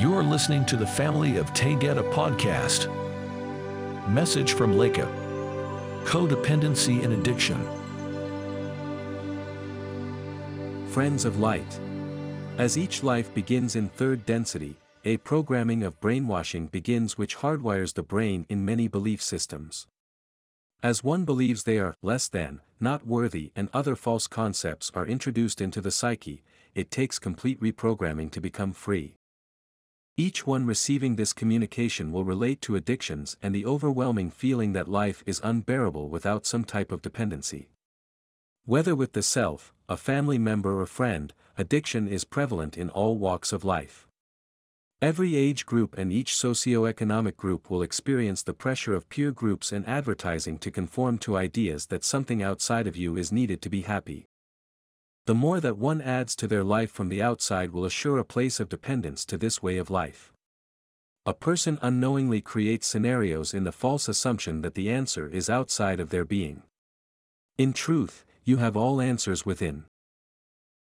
You're listening to the Family of Taygeta podcast. Message from Laka Codependency and Addiction. Friends of Light. As each life begins in third density, a programming of brainwashing begins which hardwires the brain in many belief systems. As one believes they are less than, not worthy, and other false concepts are introduced into the psyche, it takes complete reprogramming to become free. Each one receiving this communication will relate to addictions and the overwhelming feeling that life is unbearable without some type of dependency. Whether with the self, a family member or friend, addiction is prevalent in all walks of life. Every age group and each socio-economic group will experience the pressure of peer groups and advertising to conform to ideas that something outside of you is needed to be happy. The more that one adds to their life from the outside will assure a place of dependence to this way of life. A person unknowingly creates scenarios in the false assumption that the answer is outside of their being. In truth, you have all answers within.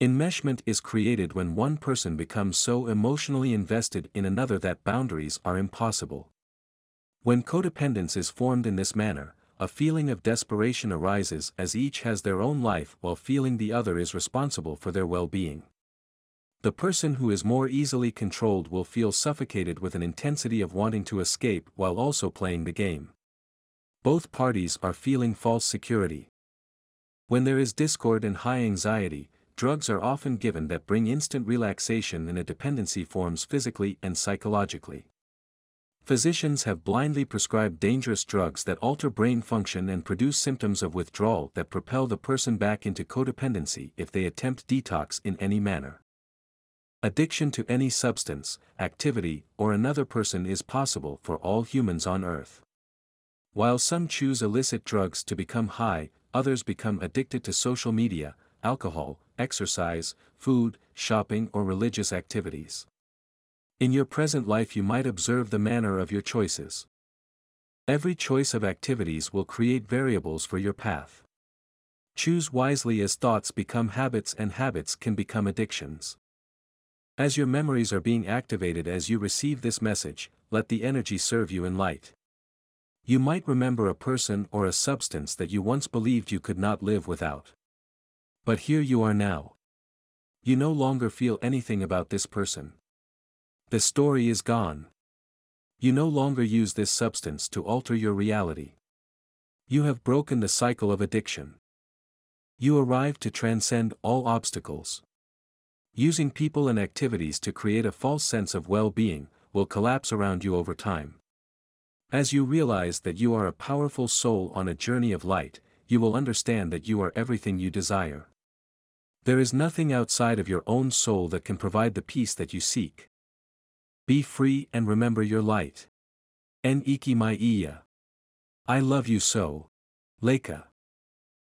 Enmeshment is created when one person becomes so emotionally invested in another that boundaries are impossible. When codependence is formed in this manner, a feeling of desperation arises as each has their own life while feeling the other is responsible for their well-being. The person who is more easily controlled will feel suffocated with an intensity of wanting to escape while also playing the game. Both parties are feeling false security. When there is discord and high anxiety, drugs are often given that bring instant relaxation and a dependency forms physically and psychologically. Physicians have blindly prescribed dangerous drugs that alter brain function and produce symptoms of withdrawal that propel the person back into codependency if they attempt detox in any manner. Addiction to any substance, activity, or another person is possible for all humans on Earth. While some choose illicit drugs to become high, others become addicted to social media, alcohol, exercise, food, shopping or religious activities. In your present life you might observe the manner of your choices. Every choice of activities will create variables for your path. Choose wisely as thoughts become habits and habits can become addictions. As your memories are being activated as you receive this message, let the energy serve you in light. You might remember a person or a substance that you once believed you could not live without. But here you are now. You no longer feel anything about this person. The story is gone. You no longer use this substance to alter your reality. You have broken the cycle of addiction. You arrive to transcend all obstacles. Using people and activities to create a false sense of well-being, will collapse around you over time. As you realize that you are a powerful soul on a journey of light, you will understand that you are everything you desire. There is nothing outside of your own soul that can provide the peace that you seek. Be free and remember your light. En iki mai iya. I love you so. Laka.